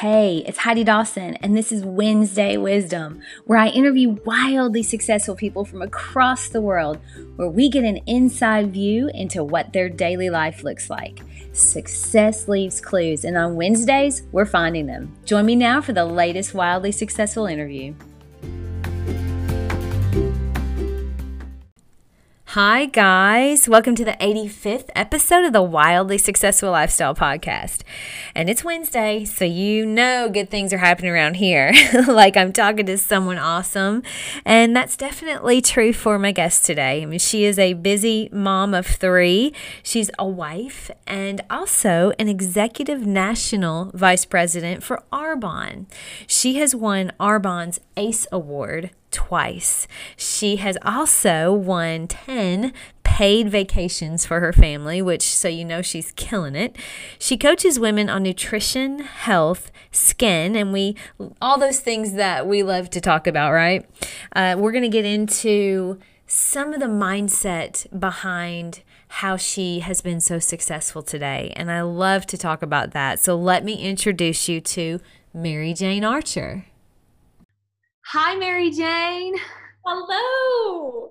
Hey, it's Heidi Dawson, and this is Wednesday Wisdom, where I interview wildly successful people from across the world, where we get an inside view into what their daily life looks like. Success leaves clues, and on Wednesdays, we're finding them. Join me now for the latest wildly successful interview. Hi, guys. Welcome to the 85th episode of the Wildly Successful Lifestyle Podcast. And it's Wednesday, so you know good things are happening around here. like I'm talking to someone awesome. And that's definitely true for my guest today. I mean, she is a busy mom of three, she's a wife, and also an executive national vice president for Arbonne. She has won Arbonne's ACE Award twice. She has also won 10 paid vacations for her family, which so you know she's killing it. She coaches women on nutrition, health, skin, and we all those things that we love to talk about, right? Uh, we're going to get into some of the mindset behind how she has been so successful today. And I love to talk about that. So let me introduce you to Mary Jane Archer. Hi, Mary Jane. Hello.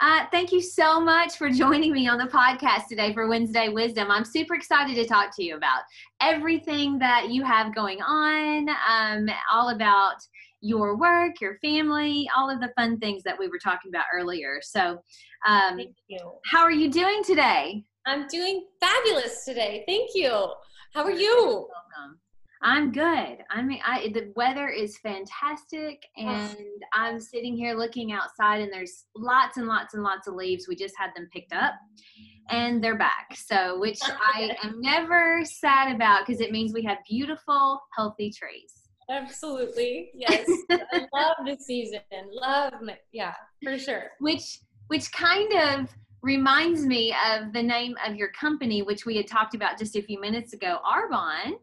Uh, thank you so much for joining me on the podcast today for Wednesday Wisdom. I'm super excited to talk to you about everything that you have going on, um, all about your work, your family, all of the fun things that we were talking about earlier. So, um, thank you. How are you doing today? I'm doing fabulous today. Thank you. How are you? Welcome. I'm good. I mean, I the weather is fantastic, and I'm sitting here looking outside, and there's lots and lots and lots of leaves. We just had them picked up, and they're back. So, which I am never sad about because it means we have beautiful, healthy trees. Absolutely, yes. I love the season. Love, yeah, for sure. Which, which kind of reminds me of the name of your company, which we had talked about just a few minutes ago, Arbonne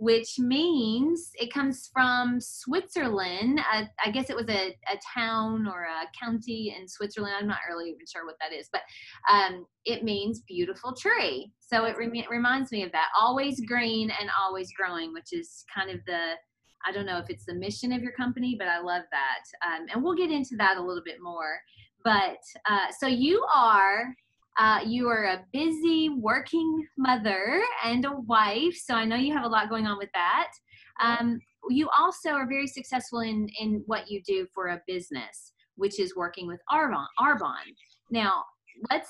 which means it comes from Switzerland. Uh, I guess it was a, a town or a county in Switzerland. I'm not really even sure what that is, but um, it means beautiful tree. So it rem- reminds me of that. Always green and always growing, which is kind of the, I don't know if it's the mission of your company, but I love that. Um, and we'll get into that a little bit more. But uh, so you are uh, you are a busy working mother and a wife, so I know you have a lot going on with that. Um, you also are very successful in in what you do for a business, which is working with Arbonne. Arbonne. Now, let's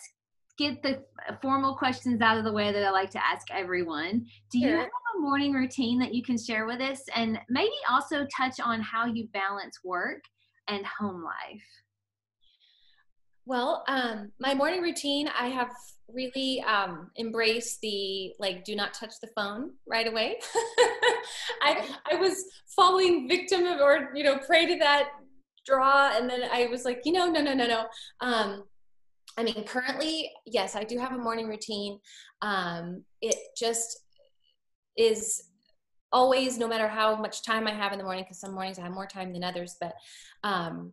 get the formal questions out of the way that I like to ask everyone. Do you have a morning routine that you can share with us, and maybe also touch on how you balance work and home life? Well, um, my morning routine, I have really um, embraced the like, do not touch the phone right away. I I was falling victim of, or you know, prey to that draw, and then I was like, you know, no, no, no, no. Um, I mean, currently, yes, I do have a morning routine. Um, it just is always, no matter how much time I have in the morning, because some mornings I have more time than others, but um,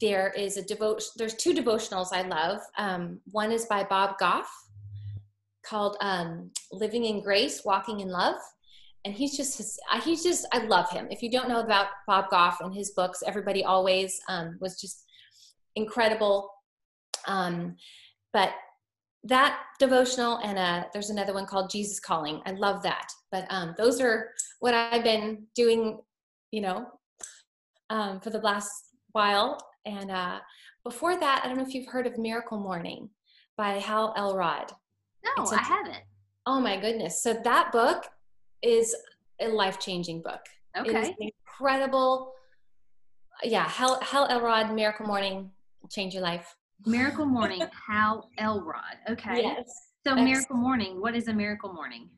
there is a devotion there's two devotionals i love. Um, one is by bob goff called um, living in grace walking in love. And he's just he's just i love him. If you don't know about bob goff and his books everybody always um, was just incredible. Um, but that devotional and uh, there's another one called jesus calling. I love that. But um, those are what i've been doing you know um, for the last while and uh, before that, I don't know if you've heard of Miracle Morning by Hal Elrod. No, I haven't. Oh my goodness. So that book is a life changing book. Okay. Incredible. Yeah, Hal, Hal Elrod, Miracle Morning, change your life. Miracle Morning, Hal Elrod. Okay. Yes. So, Miracle Morning, what is a miracle morning?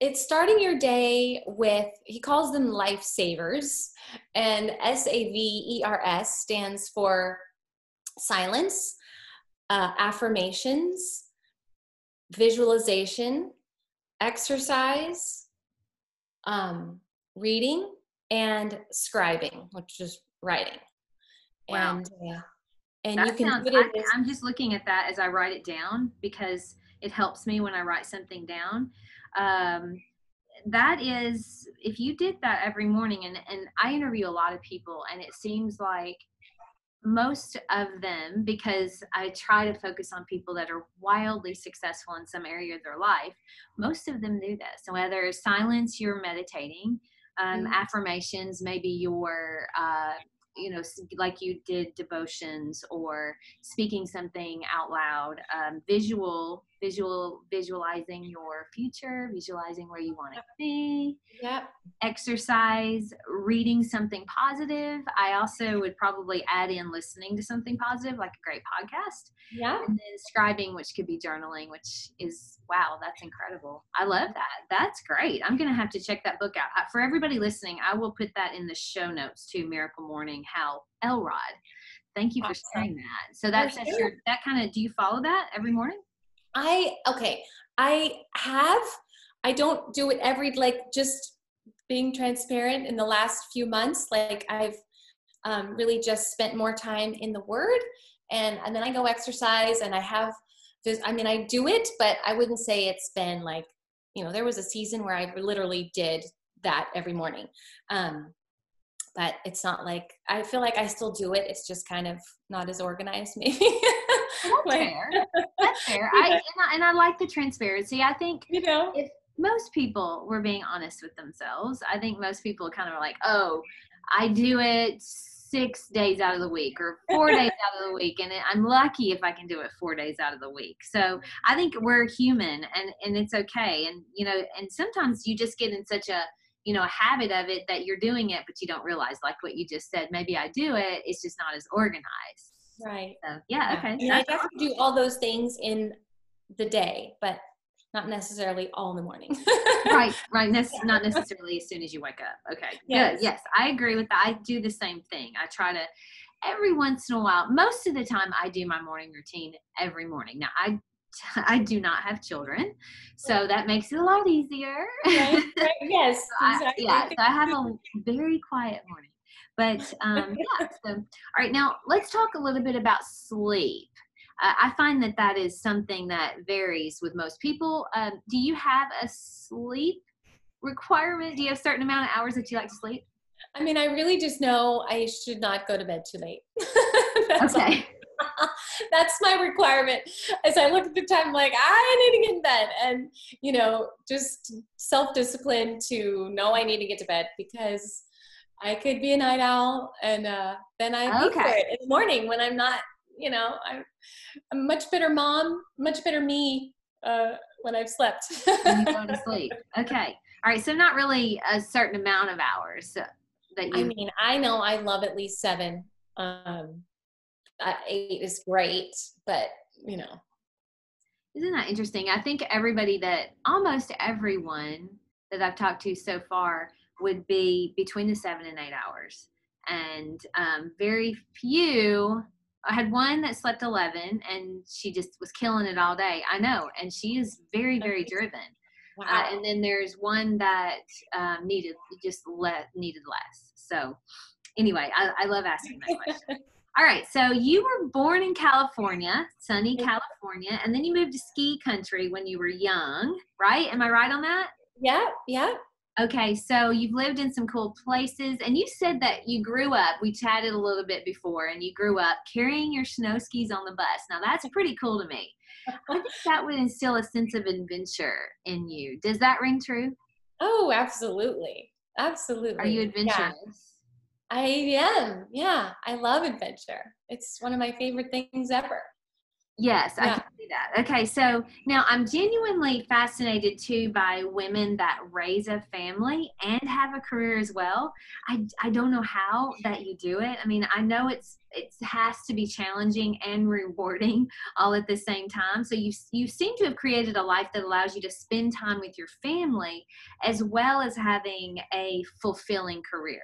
It's starting your day with he calls them lifesavers and s-a-v-e-r-s stands for silence uh, affirmations visualization exercise um, reading and scribing which is writing wow. and uh, and that you can sounds, I, i'm just looking at that as i write it down because it helps me when i write something down um, that is if you did that every morning and and I interview a lot of people and it seems like most of them because I try to focus on people that are wildly successful in some area of their life. Most of them do this. So whether it's silence, you're meditating, um, mm-hmm. affirmations, maybe you're uh, you know like you did devotions or speaking something out loud um, visual visual visualizing your future visualizing where you want to be. Yep. Exercise reading something positive. I also would probably add in listening to something positive like a great podcast. Yeah and then scribing which could be journaling which is wow that's incredible. I love that. That's great. I'm gonna have to check that book out. Uh, for everybody listening i will put that in the show notes to miracle morning hal elrod. Thank you for awesome. sharing that. So that's, your that kind of do you follow that every morning I okay, I have I don't do it every like just being transparent in the last few months like I've um, really just spent more time in the word and and then I go exercise and I have this I mean I do it but I wouldn't say it's been like you know there was a season where I literally did that every morning. Um, but it's not like I feel like I still do it. It's just kind of not as organized, maybe. That's fair. That's fair. I and, I and I like the transparency. I think you know if most people were being honest with themselves, I think most people kind of are like, oh, I do it six days out of the week or four days out of the week and i'm lucky if i can do it four days out of the week so i think we're human and and it's okay and you know and sometimes you just get in such a you know a habit of it that you're doing it but you don't realize like what you just said maybe i do it it's just not as organized. Right. So yeah, okay. And i definitely do all those things in the day but not necessarily all in the morning. Right right ne- not necessarily as soon as you wake up. Okay yes. good yes i agree with that. I do the same thing. I try to every once in a while most of the time i do my morning routine every morning. Now i I do not have children, so that makes it a lot easier. Right, right, yes, so exactly. I, yeah. So I have a very quiet morning, but um, yeah. So all right, now let's talk a little bit about sleep. Uh, I find that that is something that varies with most people. Um, do you have a sleep requirement? Do you have a certain amount of hours that you like to sleep? I mean, I really just know I should not go to bed too late. okay. All. that's my requirement. As I look at the time, I'm like, I need to get in bed. And, you know, just self discipline to know I need to get to bed because I could be a night owl and uh, then I okay. for it in the morning when I'm not, you know, I'm a much better mom, much better me uh, when I've slept. when you go to sleep. Okay. All right. So not really a certain amount of hours that you. I mean, I know I love at least seven. Um, uh, eight is great, but you know. Isn't that interesting? I think everybody that almost everyone that I've talked to so far would be between the seven and eight hours. And um, very few, I had one that slept 11 and she just was killing it all day. I know. And she is very, very driven. Wow. Uh, and then there's one that um, needed just let needed less. So anyway, I, I love asking that question. All right, so you were born in California, sunny mm-hmm. California, and then you moved to ski country when you were young, right? Am I right on that? Yeah, yeah. Okay, so you've lived in some cool places, and you said that you grew up. We chatted a little bit before, and you grew up carrying your snow skis on the bus. Now, that's pretty cool to me. I think that would instill a sense of adventure in you. Does that ring true? Oh, absolutely. Absolutely. Are you adventurous? Yeah. I am. Yeah. I love adventure. It's one of my favorite things ever. Yes, yeah. I can see that. Okay, so now I'm genuinely fascinated too by women that raise a family and have a career as well. I, I don't know how that you do it. I mean, I know it's it has to be challenging and rewarding all at the same time. So you you seem to have created a life that allows you to spend time with your family as well as having a fulfilling career.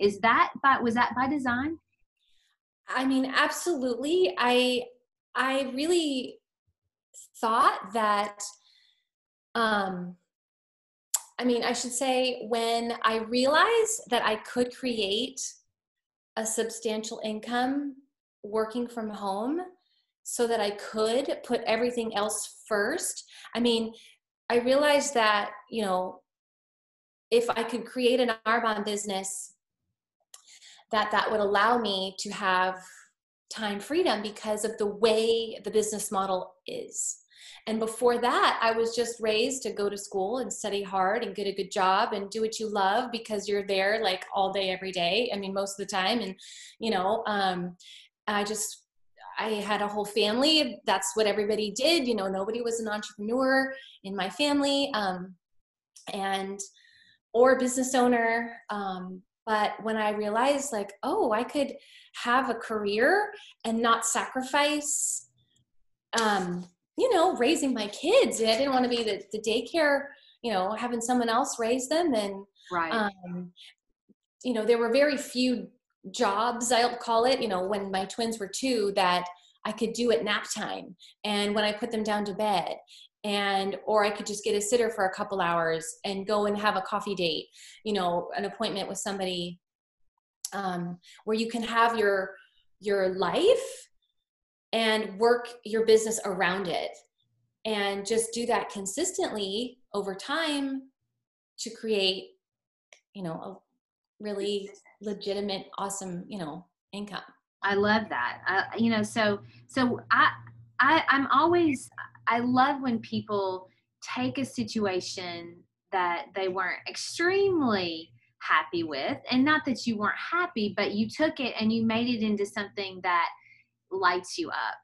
Is that by was that by design? I mean, absolutely. I I really thought that um I mean, I should say when I realized that I could create a substantial income working from home so that I could put everything else first. I mean, I realized that, you know, if I could create an Arbonne business that that would allow me to have time freedom because of the way the business model is. And before that, I was just raised to go to school and study hard and get a good job and do what you love because you're there like all day, every day. I mean, most of the time. And, you know, um, I just, I had a whole family. That's what everybody did. You know, nobody was an entrepreneur in my family. Um, and, or business owner. Um, but when I realized, like, oh, I could have a career and not sacrifice um, you know, raising my kids. I didn't want to be the, the daycare, you know, having someone else raise them. And, right. um, you know, there were very few jobs, I'll call it, you know, when my twins were two that I could do at nap time and when I put them down to bed and or I could just get a sitter for a couple hours and go and have a coffee date, you know, an appointment with somebody um, where you can have your your life and work your business around it. And just do that consistently over time to create you know a really legitimate awesome you know income. I love that. I, you know so so i i i'm always i love when people take a situation that they weren't extremely happy with and not that you weren't happy but you took it and you made it into something that lights you up.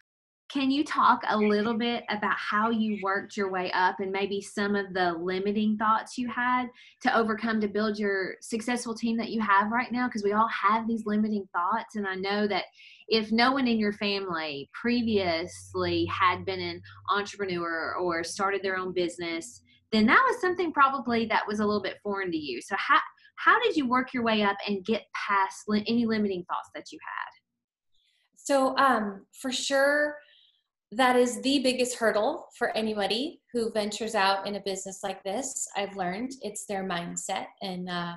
Can you talk a little bit about how you worked your way up and maybe some of the limiting thoughts you had to overcome to build your successful team that you have right now? Because we all have these limiting thoughts. And I know that if no one in your family previously had been an entrepreneur or started their own business, then that was something probably that was a little bit foreign to you. So, how, how did you work your way up and get past any limiting thoughts that you had? So, um, for sure, that is the biggest hurdle for anybody who ventures out in a business like this. I've learned it's their mindset, and uh,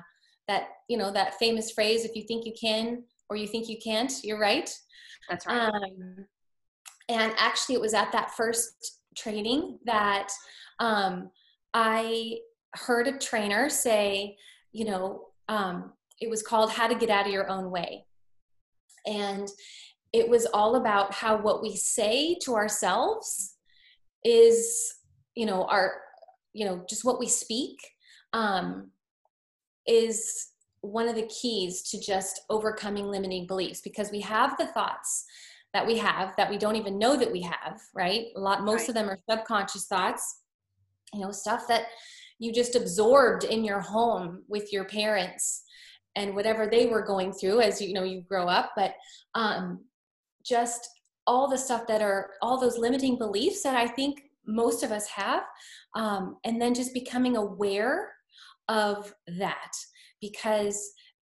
that you know that famous phrase: "If you think you can or you think you can't, you're right." That's right. Um, and actually, it was at that first training that um, I heard a trainer say, you know, um, it was called "How to Get Out of Your Own Way," and it was all about how what we say to ourselves is you know our you know just what we speak um, is one of the keys to just overcoming limiting beliefs because we have the thoughts that we have that we don't even know that we have right a lot most right. of them are subconscious thoughts you know stuff that you just absorbed in your home with your parents and whatever they were going through as you know you grow up but um just all the stuff that are all those limiting beliefs that I think most of us have, um, and then just becoming aware of that. Because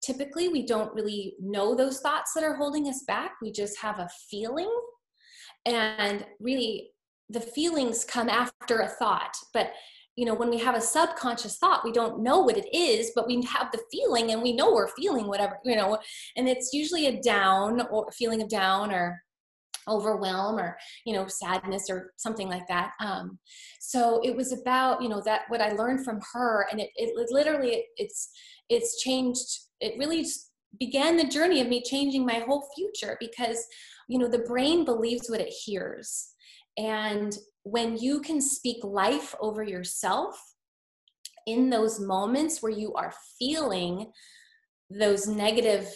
typically we don't really know those thoughts that are holding us back. We just have a feeling, and really the feelings come after a thought, but you know when we have a subconscious thought we don't know what it is but we have the feeling and we know we're feeling whatever you know and it's usually a down or feeling of down or overwhelm or you know sadness or something like that. Um, so it was about you know that what i learned from her and it, it, it literally it's it's changed it really began the journey of me changing my whole future because you know the brain believes what it hears. And when you can speak life over yourself in those moments where you are feeling those negative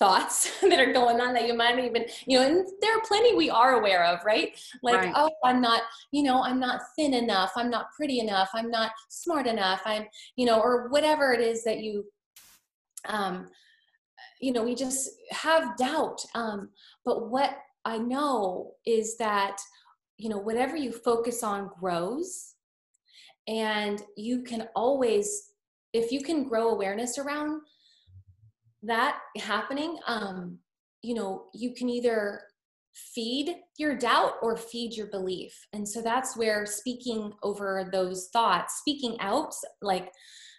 thoughts that are going on that you might even you know and there are plenty we are aware of right like right. oh i'm not you know i'm not thin enough i'm not pretty enough i'm not smart enough i'm you know or whatever it is that you um you know we just have doubt um but what i know is that you know whatever you focus on grows and you can always if you can grow awareness around that happening um you know you can either feed your doubt or feed your belief. And so that's where speaking over those thoughts speaking out like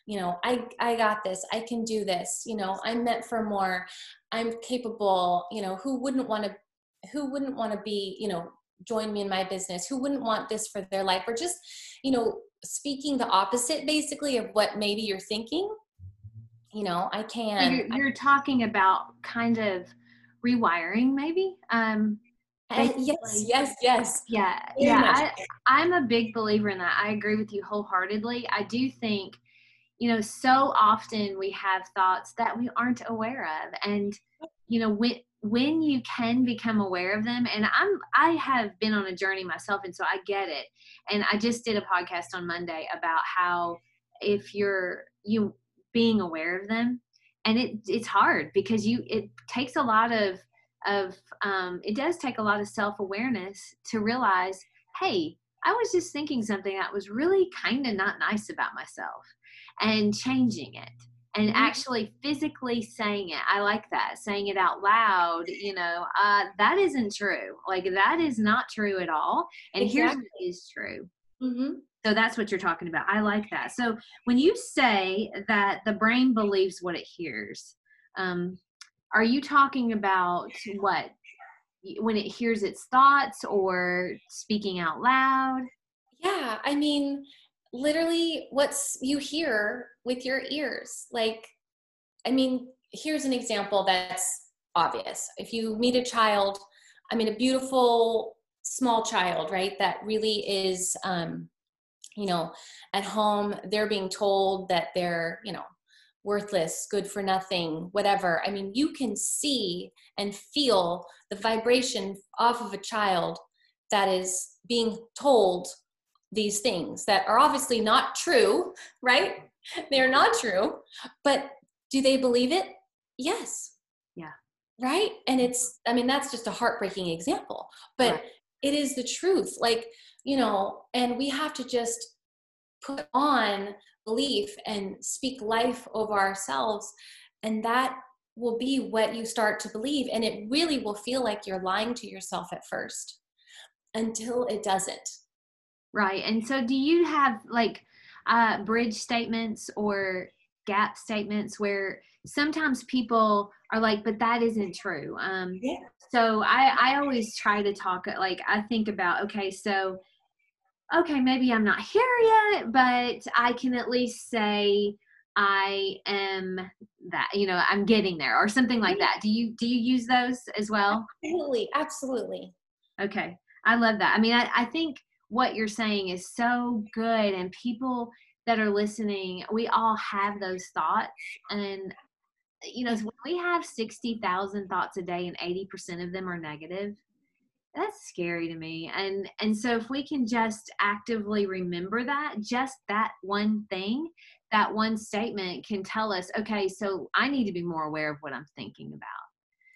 you know i i got this i can do this you know i'm meant for more i'm capable you know who wouldn't want to who wouldn't want to be you know join me in my business who wouldn't want this for their life? Or just you know speaking the opposite basically of what maybe you're thinking. You know i can you're, you're talking about kind of rewiring maybe? Um yes yes yes. Yeah Very yeah I, i'm a big believer in that. I agree with you wholeheartedly. I do think you know so often we have thoughts that we aren't aware of. And you know when when you can become aware of them and i'm i have been on a journey myself and so i get it and i just did a podcast on monday about how if you're you being aware of them and it it's hard because you it takes a lot of of um, it does take a lot of self-awareness to realize hey i was just thinking something that was really kind of not nice about myself and changing it and mm-hmm. actually physically saying it i like that saying it out loud you know uh, that isn't true like that is not true at all and exactly. here's what is true mm-hmm. so that's what you're talking about i like that so when you say that the brain believes what it hears um, are you talking about what when it hears its thoughts or speaking out loud yeah i mean literally what's you hear with your ears. Like i mean here's an example that's obvious. If you meet a child i mean a beautiful small child right that really is um you know at home they're being told that they're you know worthless good for nothing whatever. I mean you can see and feel the vibration off of a child that is being told these things that are obviously not true, right? They're not true, but do they believe it? Yes. Yeah. Right? And it's, I mean, that's just a heartbreaking example, but right. it is the truth. Like, you know, and we have to just put on belief and speak life over ourselves. And that will be what you start to believe. And it really will feel like you're lying to yourself at first until it doesn't Right. And so do you have like uh, bridge statements or gap statements where sometimes people are like, but that isn't true. Um, yeah. So I, I always try to talk like I think about, okay, so okay, maybe I'm not here yet, but I can at least say I am that, you know, I'm getting there or something like that. Do you do you use those as well? Absolutely, absolutely. Okay. I love that. I mean, I, I think what you're saying is so good and people that are listening we all have those thoughts and you know when we have 60,000 thoughts a day and 80% of them are negative that's scary to me. And and so if we can just actively remember that just that one thing that one statement can tell us okay so i need to be more aware of what i'm thinking about.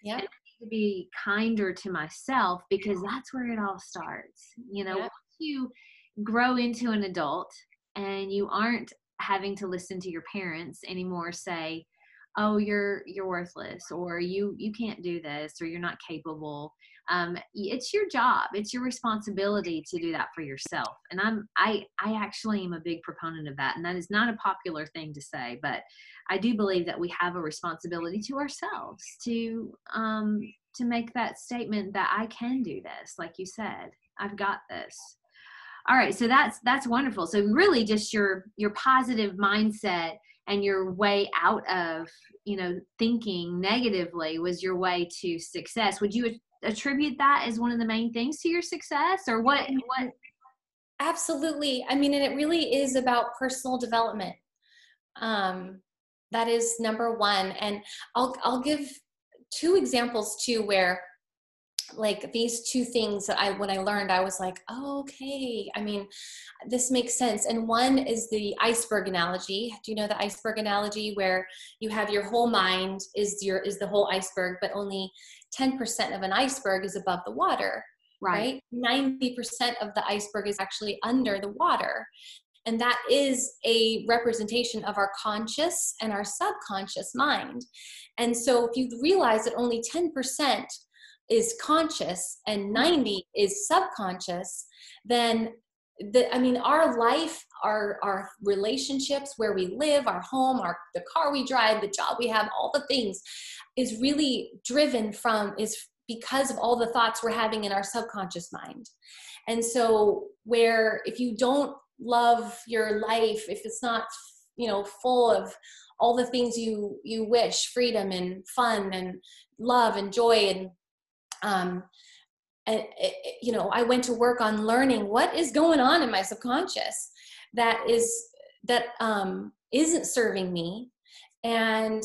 Yeah to be kinder to myself because that's where it all starts you know? Yep you grow into an adult and you aren't having to listen to your parents anymore say oh you're you're worthless or you you can't do this or you're not capable. Um, it's your job. It's your responsibility to do that for yourself. And i'm i i actually am a big proponent of that. And that is not a popular thing to say but i do believe that we have a responsibility to ourselves to um to make that statement that i can do this like you said. I've got this all right so that's that's wonderful. So really just your your positive mindset and your way out of you know thinking negatively was your way to success. Would you attribute that as one of the main things to your success or what what? Absolutely. I mean and it really is about personal development. Um that is number one. And i'll i'll give two examples too where like these two things that I when I learned I was like oh, okay. I mean this makes sense. And one is the iceberg analogy. Do you know the iceberg analogy where you have your whole mind is your is the whole iceberg but only 10% of an iceberg is above the water right, right? 90% of the iceberg is actually under the water. And that is a representation of our conscious and our subconscious mind. And so if you realize that only 10% is conscious and mm-hmm. 90 is subconscious, then the, I mean, our life, our our relationships, where we live, our home, our the car we drive, the job we have, all the things, is really driven from is because of all the thoughts we're having in our subconscious mind. And so, where if you don't love your life if it's not you know full of all the things you you wish freedom and fun and love and joy and um and you know i went to work on learning what is going on in my subconscious that is that um isn't serving me. And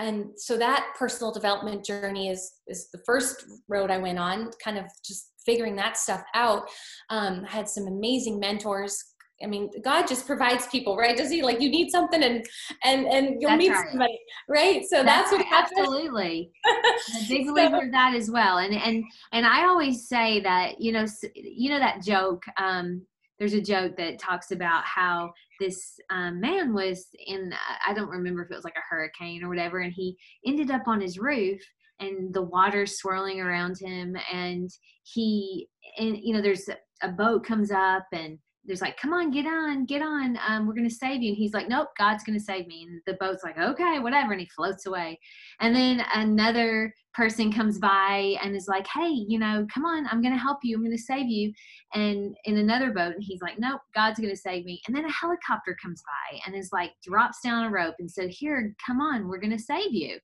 and so that personal development journey is is the first road i went on kind of just figuring that stuff out. Um, had some amazing mentors I mean, God just provides people, right? Does He like you need something and and and you'll that's meet right. somebody, right? So that's, that's what happens. Absolutely, a big believer so, that as well. And and and I always say that you know you know that joke. Um, there's a joke that talks about how this um, man was in I don't remember if it was like a hurricane or whatever, and he ended up on his roof and the water swirling around him and he and you know there's a boat comes up and there's like, come on, get on, get on. Um, we're going to save you. And he's like, nope, God's going to save me. And the boat's like, okay, whatever. And he floats away. And then another person comes by and is like, hey, you know, come on, I'm going to help you. I'm going to save you. And in another boat, and he's like, nope, God's going to save me. And then a helicopter comes by and is like, drops down a rope and said, here, come on, we're going to save you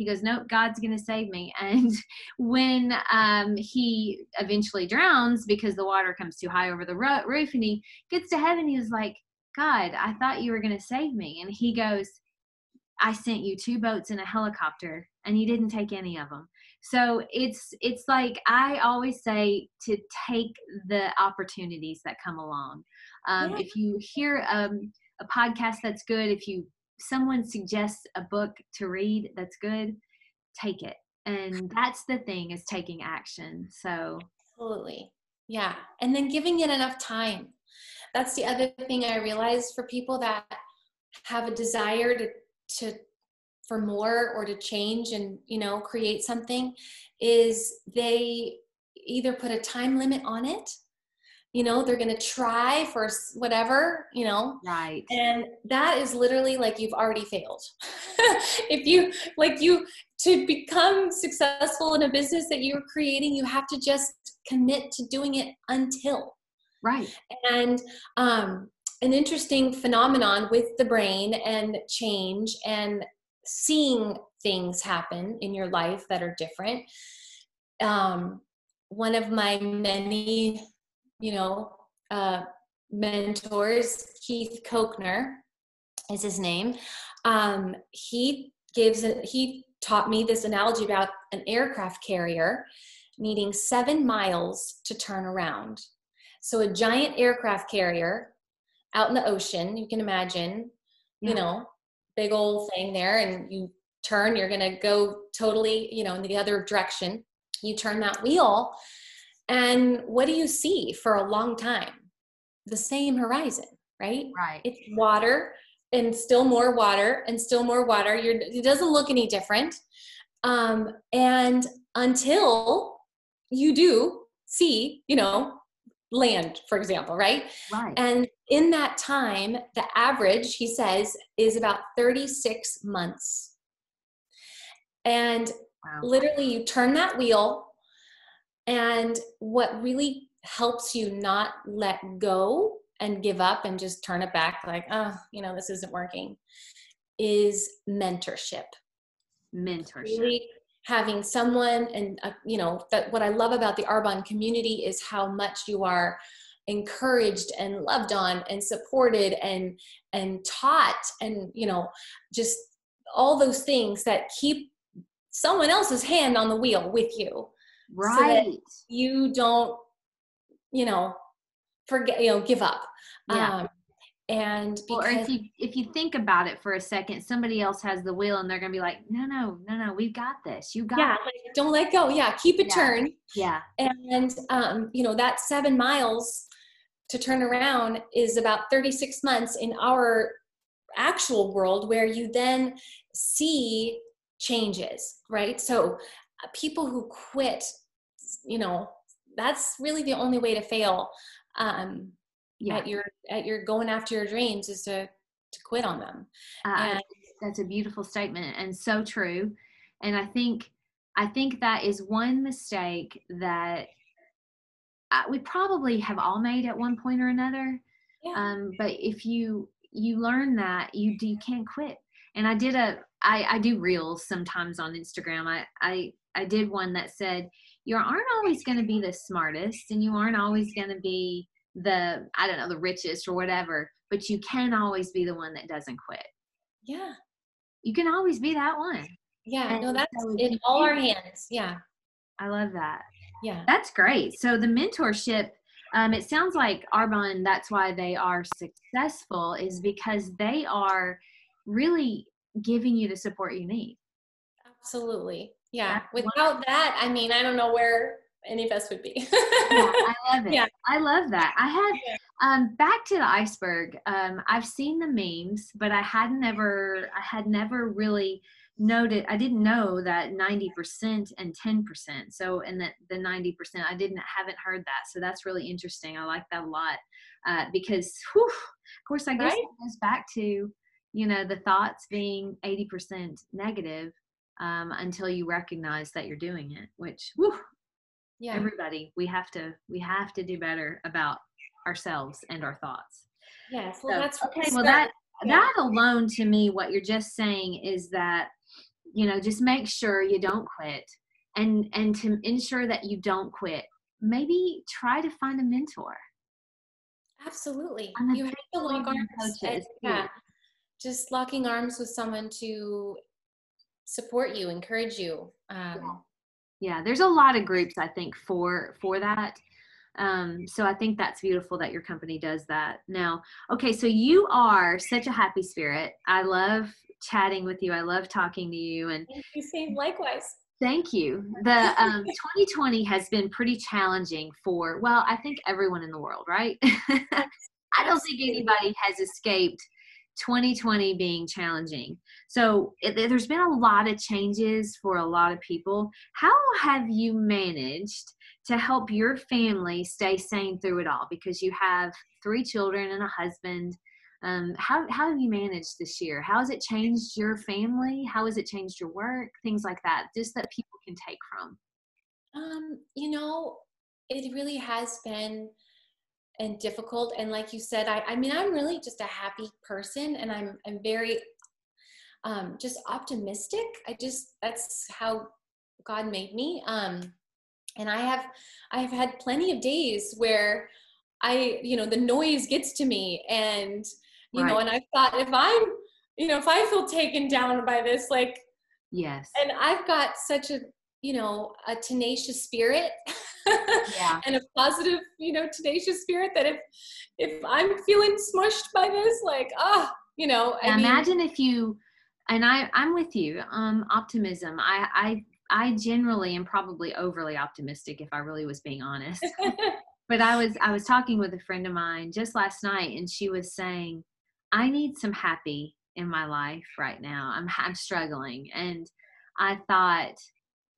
he goes nope god's going to save me. And when um, he eventually drowns because the water comes too high over the ro- roof and he gets to heaven he was like god i thought you were going to save me. And he goes i sent you two boats and a helicopter and you didn't take any of them so it's it's like i always say to take the opportunities that come along. Um, yeah. if you hear um, a podcast that's good if you someone suggests a book to read that's good, take it. And that's the thing is taking action. So absolutely. Yeah. And then giving it enough time. That's the other thing I realized for people that have a desire to to for more or to change and you know create something is they either put a time limit on it you know they're going to try for whatever you know? Right. And that is literally like you've already failed. If you like you to become successful in a business that you're creating you have to just commit to doing it until. Right. And um an interesting phenomenon with the brain and change and seeing things happen in your life that are different. Um one of my many you know, uh, mentors, Keith Kochner is his name. Um, he gives it, he taught me this analogy about an aircraft carrier needing seven miles to turn around. So a giant aircraft carrier out in the ocean, you can imagine, yeah. you know, big old thing there, and you turn, you're gonna go totally, you know, in the other direction. You turn that wheel and what do you see for a long time? The same horizon, right? Right. It's water and still more water and still more water. You're, it doesn't look any different. Um, and until you do see, you know, land, for example, right? Right. And in that time, the average, he says, is about 36 months. And wow. literally, you turn that wheel and what really helps you not let go and give up and just turn it back, like, oh, you know, this isn't working, is mentorship. Mentorship. Really having someone, and, uh, you know, that what I love about the Arbonne community is how much you are encouraged and loved on and supported and and taught and you know just all those things that keep someone else's hand on the wheel with you right. so you don't you know forget you know give up. Yeah. Um, and because, or if you if you think about it for a second somebody else has the wheel and they're gonna be like no no no no we've got this. You got yeah like, don't let go. Yeah keep it yeah. turned yeah. And um you know that seven miles to turn around is about 36 months in our actual world where you then see changes right? So uh, people who quit you know that's really the only way to fail um yeah. at your at your going after your dreams is to to quit on them uh, and, that's a beautiful statement and so true and i think i think that is one mistake that I, we probably have all made at one point or another Yeah. Um, but if you you learn that you you can't quit. And I did a I I do reels sometimes on Instagram. I I I did one that said you aren't always going to be the smartest and you aren't always going to be the I don't know the richest or whatever, but you can always be the one that doesn't quit. Yeah. You can always be that one. Yeah, and no, that's so in all our hands. Yeah. I love that. Yeah. That's great. So the mentorship, um, it sounds like Arbonne, that's why they are successful, is because they are really giving you the support you need. Absolutely. Yeah. That's Without wonderful. that, I mean, I don't know where any of us would be. yeah, I love it. Yeah. I love that. I had um, back to the iceberg. Um, I've seen the memes, but I hadn't ever, I had never really noted i didn't know that 90% and 10% so and that the 90% i didn't haven't heard that so that's really interesting i like that a lot uh, because whew, of course i guess right? it goes back to you know the thoughts being 80% negative um, until you recognize that you're doing it which whew, yeah. everybody we have to we have to do better about ourselves and our thoughts. Yes well so, that's okay well that that alone to me what you're just saying is that you know just make sure you don't quit and and to ensure that you don't quit maybe try to find a mentor. Absolutely. You have to lock arms yeah just locking arms with someone to support you encourage you um, yeah. yeah there's a lot of groups i think for for that um, so I think that's beautiful that your company does that. Now, okay, so you are such a happy spirit. I love chatting with you. I love talking to you. And thank you, same likewise. Thank you. The um, 2020 has been pretty challenging for, well, I think everyone in the world, right? I don't think anybody has escaped 2020 being challenging. So it, there's been a lot of changes for a lot of people. How have you managed to help your family stay sane through it all? Because you have three children and a husband. Um, how, how have you managed this year? How has it changed your family? How has it changed your work? Things like that, just that people can take from. Um, you know, it really has been and difficult. And like you said, I, I mean, I'm really just a happy person and I'm, I'm very um, just optimistic. I just, that's how God made me. Um, and I have, I have had plenty of days where I, you know, the noise gets to me and, you right. know, and I thought if I'm, you know, if I feel taken down by this, like, yes, and I've got such a, you know, a tenacious spirit yeah. and a positive, you know, tenacious spirit that if, if I'm feeling smushed by this, like, ah, oh, you know, I mean, imagine if you, and I, I'm with you, um, optimism. I, I, I generally am probably overly optimistic if I really was being honest. but I was I was talking with a friend of mine just last night and she was saying I need some happy in my life right now. I'm I'm struggling and I thought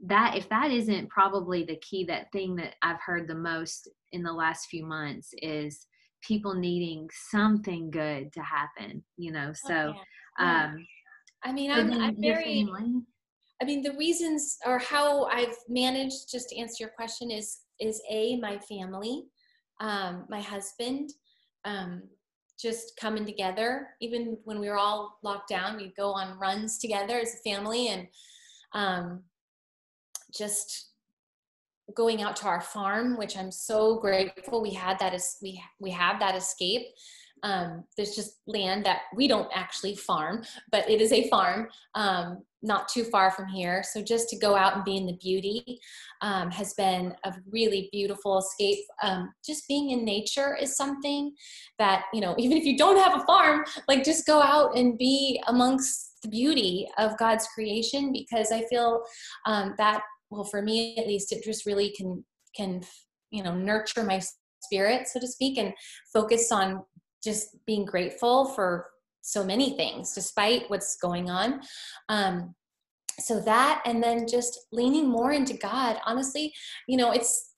that if that isn't probably the key that thing that I've heard the most in the last few months is people needing something good to happen, you know. Oh, so yeah. um I mean I'm, I'm very I mean the reasons or how I've managed just to answer your question is is a my family, um, my husband, um, just coming together. Even when we were all locked down, we'd go on runs together as a family and um, just going out to our farm, which I'm so grateful we had that is we we have that escape. Um, there's just land that we don't actually farm, but it is a farm um, not too far from here. So just to go out and be in the beauty um, has been a really beautiful escape. Um, just being in nature is something that, you know, even if you don't have a farm, like just go out and be amongst the beauty of God's creation because I feel um, that, well, for me at least, it just really can, can, you know, nurture my spirit, so to speak, and focus on just being grateful for so many things despite what's going on. Um, so that and then just leaning more into god. Honestly you know it's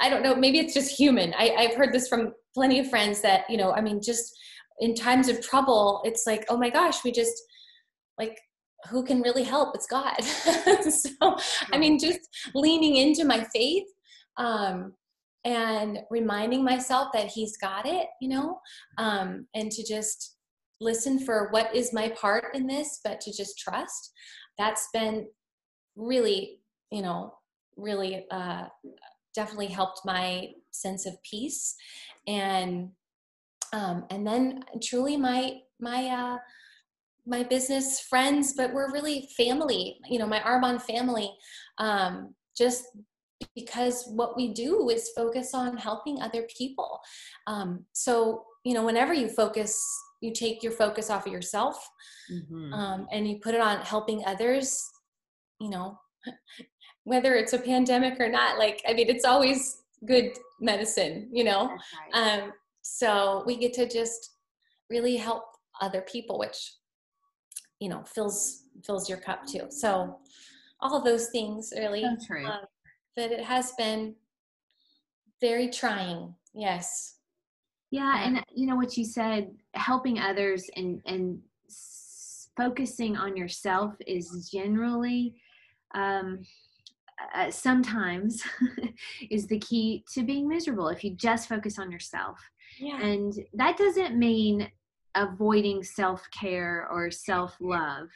i don't know maybe it's just human. I, i've heard this from plenty of friends that you know i mean just in times of trouble it's like oh my gosh we just like who can really help? It's god. So i mean just leaning into my faith um and reminding myself that he's got it, you know, um, and to just listen for what is my part in this, but to just trust. That's been really, you know, really uh, definitely helped my sense of peace, and um, and then truly my my uh, my business friends, but we're really family. You know, my Arbonne family. Um, just because what we do is focus on helping other people. Um, so, you know, whenever you focus, you take your focus off of yourself mm-hmm. um, and you put it on helping others, you know, whether it's a pandemic or not, like, I mean, it's always good medicine, you know? Right. Um, so we get to just really help other people, which, you know, fills fills your cup too. So all those things really. So true. Um, that it has been very trying. Yes. Yeah, and you know what you said, helping others and and focusing on yourself is generally um, uh, sometimes is the key to being miserable if you just focus on yourself. Yeah. And that doesn't mean avoiding self-care or self-love.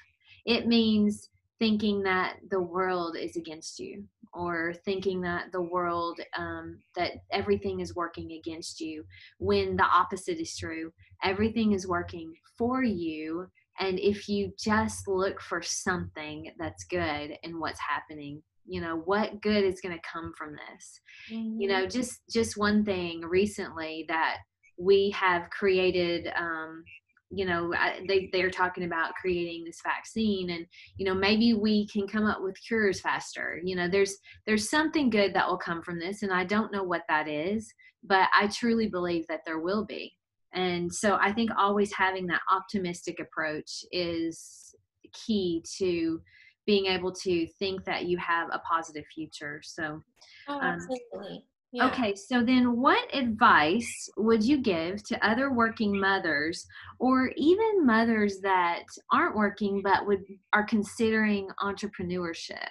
It means thinking that the world is against you or thinking that the world um, that everything is working against you when the opposite is true everything is working for you and if you just look for something that's good in what's happening you know what good is going to come from this mm-hmm. you know just just one thing recently that we have created um, you know they they're talking about creating this vaccine and you know maybe we can come up with cures faster. You know there's there's something good that will come from this and i don't know what that is but i truly believe that there will be. And so i think always having that optimistic approach is key to being able to think that you have a positive future. So oh, absolutely. um, yeah. Okay, so then what advice would you give to other working mothers or even mothers that aren't working but would are considering entrepreneurship?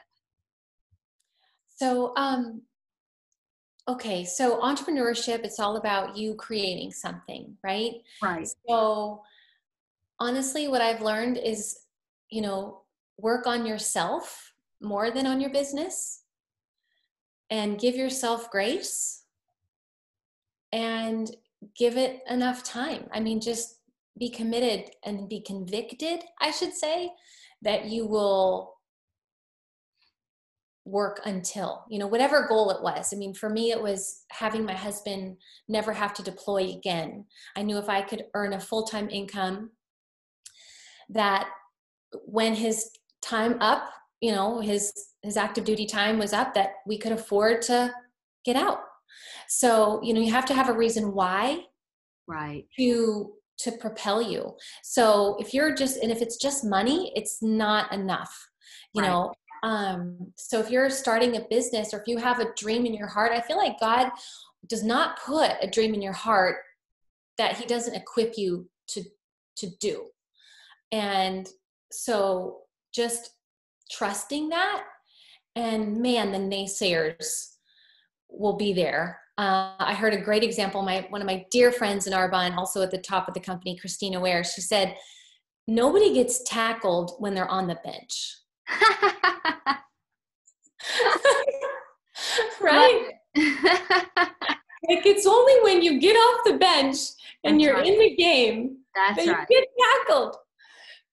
So um okay, so entrepreneurship it's all about you creating something, right? Right. So honestly what I've learned is you know work on yourself more than on your business and give yourself grace and give it enough time. I mean, just be committed and be convicted, I should say, that you will work until, you know, whatever goal it was. I mean, for me, it was having my husband never have to deploy again. I knew if I could earn a full time income, that when his time up, you know, his his active duty time was up that we could afford to get out. So you know you have to have a reason why right. to to propel you. So if you're just and if it's just money it's not enough you right. know? Um so if you're starting a business or if you have a dream in your heart i feel like god does not put a dream in your heart that he doesn't equip you to to do. And so just trusting that and man the naysayers will be there uh, i heard a great example my one of my dear friends in arbonne also at the top of the company christina ware she said nobody gets tackled when they're on the bench right like it's only when you get off the bench and That's you're right. in the game That's that right. you get tackled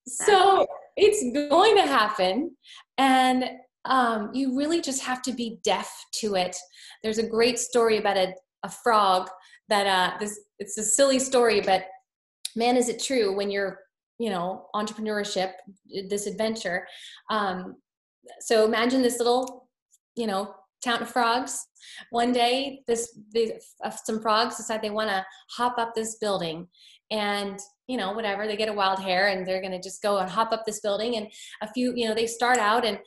That's so right. it's going to happen and um, you really just have to be deaf to it. There's a great story about a, a frog that uh, this it's a silly story, but man, is it true when you're you know entrepreneurship, this adventure. Um, so imagine this little you know town of frogs. One day, this the, uh, some frogs decide they want to hop up this building, and you know whatever they get a wild hair and they're going to just go and hop up this building and a few you know they start out and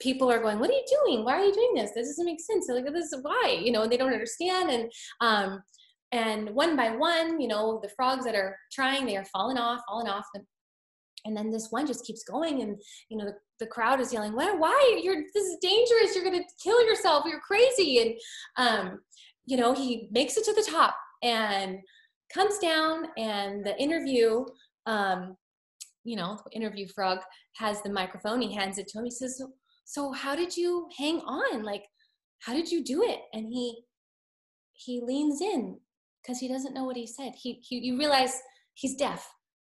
people are going, "What are you doing? Why are you doing this? This doesn't make sense." They're like, "This is why," you know, and they don't understand. And um, and one by one, you know, the frogs that are trying, they are falling off, falling off. And then this one just keeps going, and you know, the, the crowd is yelling, "Why? Why? You're this is dangerous. You're gonna kill yourself. You're crazy." And um, you know, he makes it to the top and comes down and the interview, um, you know, interview frog has the microphone. He hands it to him. He says, so, how did you hang on? Like, how did you do it? And he, he leans in because he doesn't know what he said. He, he, you realize he's deaf.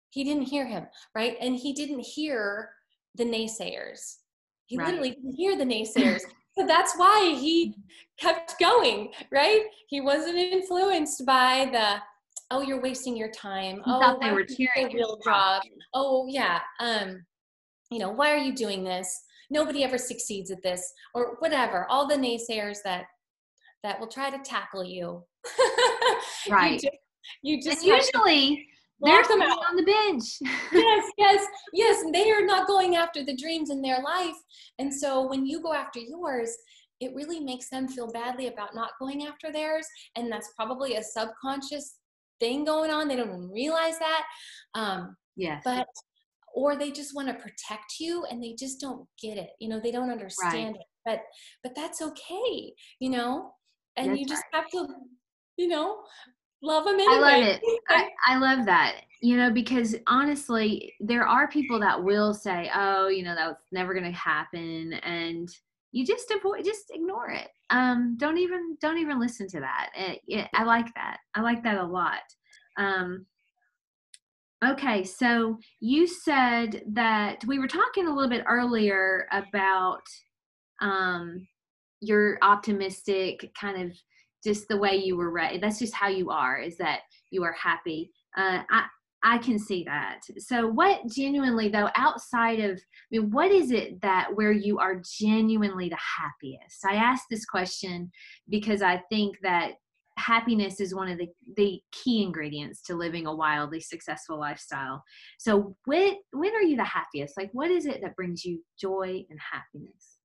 He didn't hear him, right? And he didn't hear the naysayers. He right. literally didn't hear the naysayers. so that's why he kept going, right? He wasn't influenced by the, oh, you're wasting your time. He oh, they were cheering. Real job. Oh, yeah. Um, you know, why are you doing this? Nobody ever succeeds at this, or whatever. All the naysayers that that will try to tackle you. right. You just, you just usually they're them out. on the bench. yes, yes, yes. They are not going after the dreams in their life. And so when you go after yours, it really makes them feel badly about not going after theirs. And that's probably a subconscious thing going on. They don't even realize that. Um, yes. But, or they just want to protect you and they just don't get it. You know, they don't understand right. it. But, but that's okay, you know? And that's you just right. have to, you know, love them anyway. I love it. I, I love that. You know, because honestly, there are people that will say, "Oh, you know, that's never going to happen," and you just avoid, just ignore it. Um, don't even, don't even listen to that. It, it, I like that. I like that a lot. Um, okay, so you said that we were talking a little bit earlier about um, your optimistic kind of just the way you were ready. That's just how you are. Is that you are happy? Uh, I I can see that. So, what genuinely though, outside of, I mean, what is it that where you are genuinely the happiest? I ask this question because I think that happiness is one of the, the key ingredients to living a wildly successful lifestyle. So, when when are you the happiest? Like, what is it that brings you joy and happiness?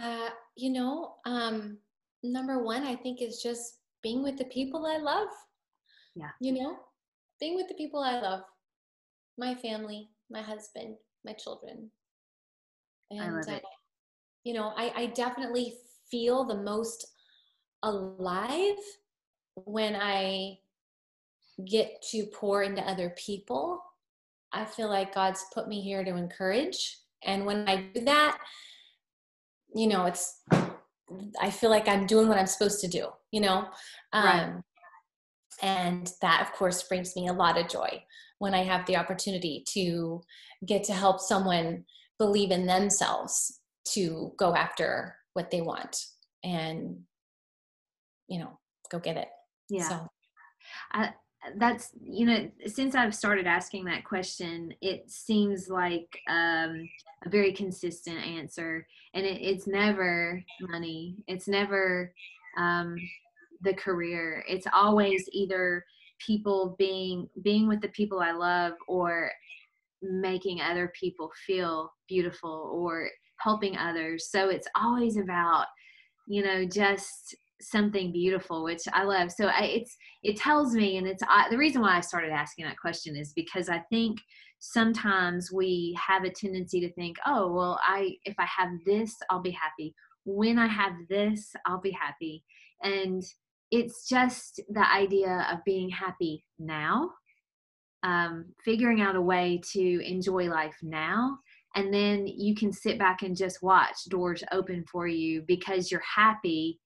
Uh, you know, um, number one, I think is just being with the people I love. Yeah. You know, being with the people I love, my family, my husband, my children. And, I love it. Uh, you know, I, I definitely feel the most alive when I get to pour into other people. I feel like God's put me here to encourage. And when I do that, you know, it's I feel like I'm doing what I'm supposed to do, you know? Um, right. And that, of course, brings me a lot of joy when I have the opportunity to get to help someone believe in themselves to go after what they want and, you know, go get it. Yeah. So. I, that's you know since i've started asking that question it seems like um, a very consistent answer and it, it's never money it's never um, the career it's always either people being being with the people i love or making other people feel beautiful or helping others so it's always about you know just something beautiful which i love. So I, it's it tells me and it's I, the reason why i started asking that question is because i think sometimes we have a tendency to think oh well i if i have this i'll be happy. When i have this i'll be happy. And it's just the idea of being happy now um, figuring out a way to enjoy life now and then you can sit back and just watch doors open for you because you're happy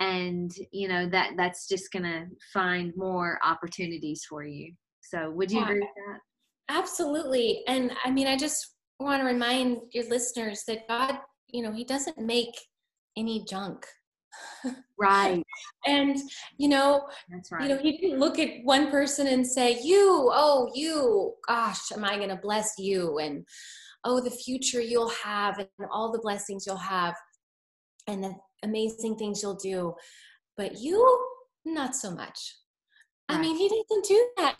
and you know that that's just going to find more opportunities for you. So would you yeah, agree with that? Absolutely. And i mean i just want to remind your listeners that god you know he doesn't make any junk. Right. And you know that's right you know he didn't look at one person and say you oh you gosh am i going to bless you? and oh the future you'll have and all the blessings you'll have. And the amazing things you'll do but you not so much. Right. i mean he doesn't do that.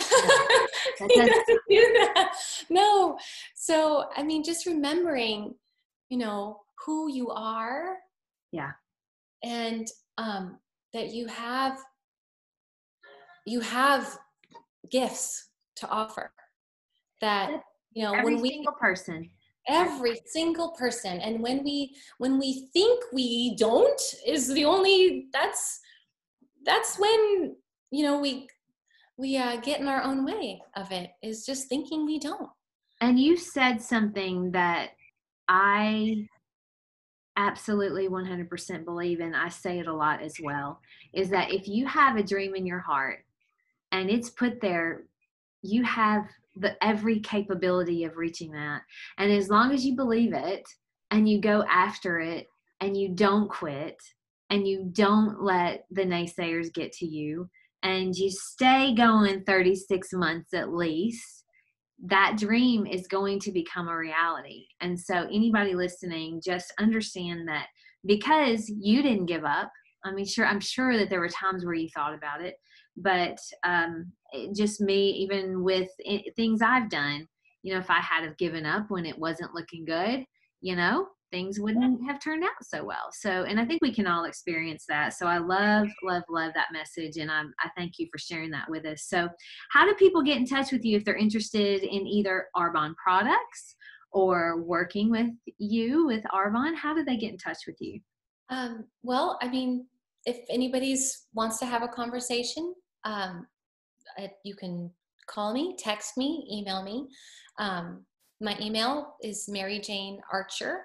He doesn't do that. No. So i mean just remembering you know who you are. Yeah. And um that you have you have gifts to offer. That you know Every when we single person every single person. And when we when we think we don't is the only that's that's when you know we we uh, get in our own way of it is just thinking we don't. And you said something that i absolutely 100% believe in. I say it a lot as well is that if you have a dream in your heart and it's put there you have the every capability of reaching that. And as long as you believe it and you go after it and you don't quit and you don't let the naysayers get to you and you stay going 36 months at least that dream is going to become a reality. And so anybody listening just understand that because you didn't give up i mean sure i'm sure that there were times where you thought about it but um, just me even with things i've done you know if i had have given up when it wasn't looking good you know things wouldn't have turned out so well. So and i think we can all experience that. So i love love love that message and I'm, i thank you for sharing that with us. So how do people get in touch with you if they're interested in either arbonne products or working with you with arbonne? How do they get in touch with you? Um, well i mean if anybody's wants to have a conversation um, you can call me, text me, email me. Um, my email is maryjanearcher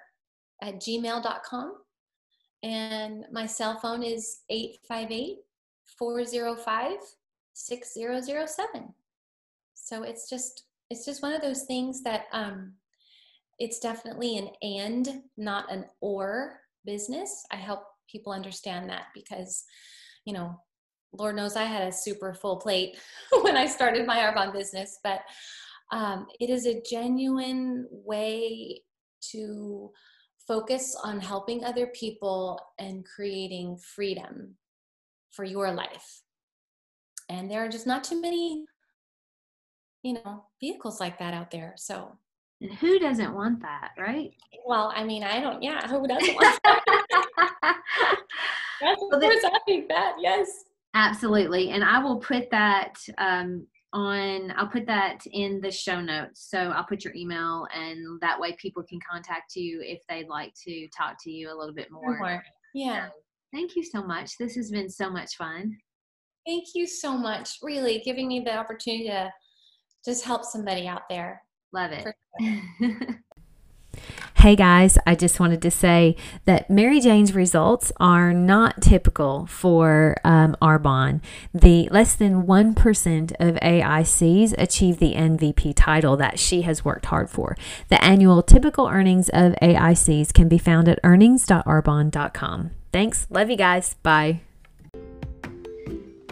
at gmail.com. And my cell phone is 858 405 6007. So it's just it's just one of those things that um, it's definitely an and not an or business. I help people understand that because you know Lord knows I had a super full plate when I started my Arbonne business, but um, it is a genuine way to focus on helping other people and creating freedom for your life. And there are just not too many, you know, vehicles like that out there. So, and who doesn't want that, right? Well, I mean, I don't, yeah, who doesn't want that? That's, well, of course, I think that, yes. Absolutely. And I will put that um, on, I'll put that in the show notes. So I'll put your email and that way people can contact you if they'd like to talk to you a little bit more. more. Yeah. So, thank you so much. This has been so much fun. Thank you so much. Really giving me the opportunity to just help somebody out there. Love it. Hey guys, I just wanted to say that Mary Jane's results are not typical for um, Arbonne. The less than 1% of AICs achieve the MVP title that she has worked hard for. The annual typical earnings of AICs can be found at earnings.arbonne.com. Thanks. Love you guys. Bye.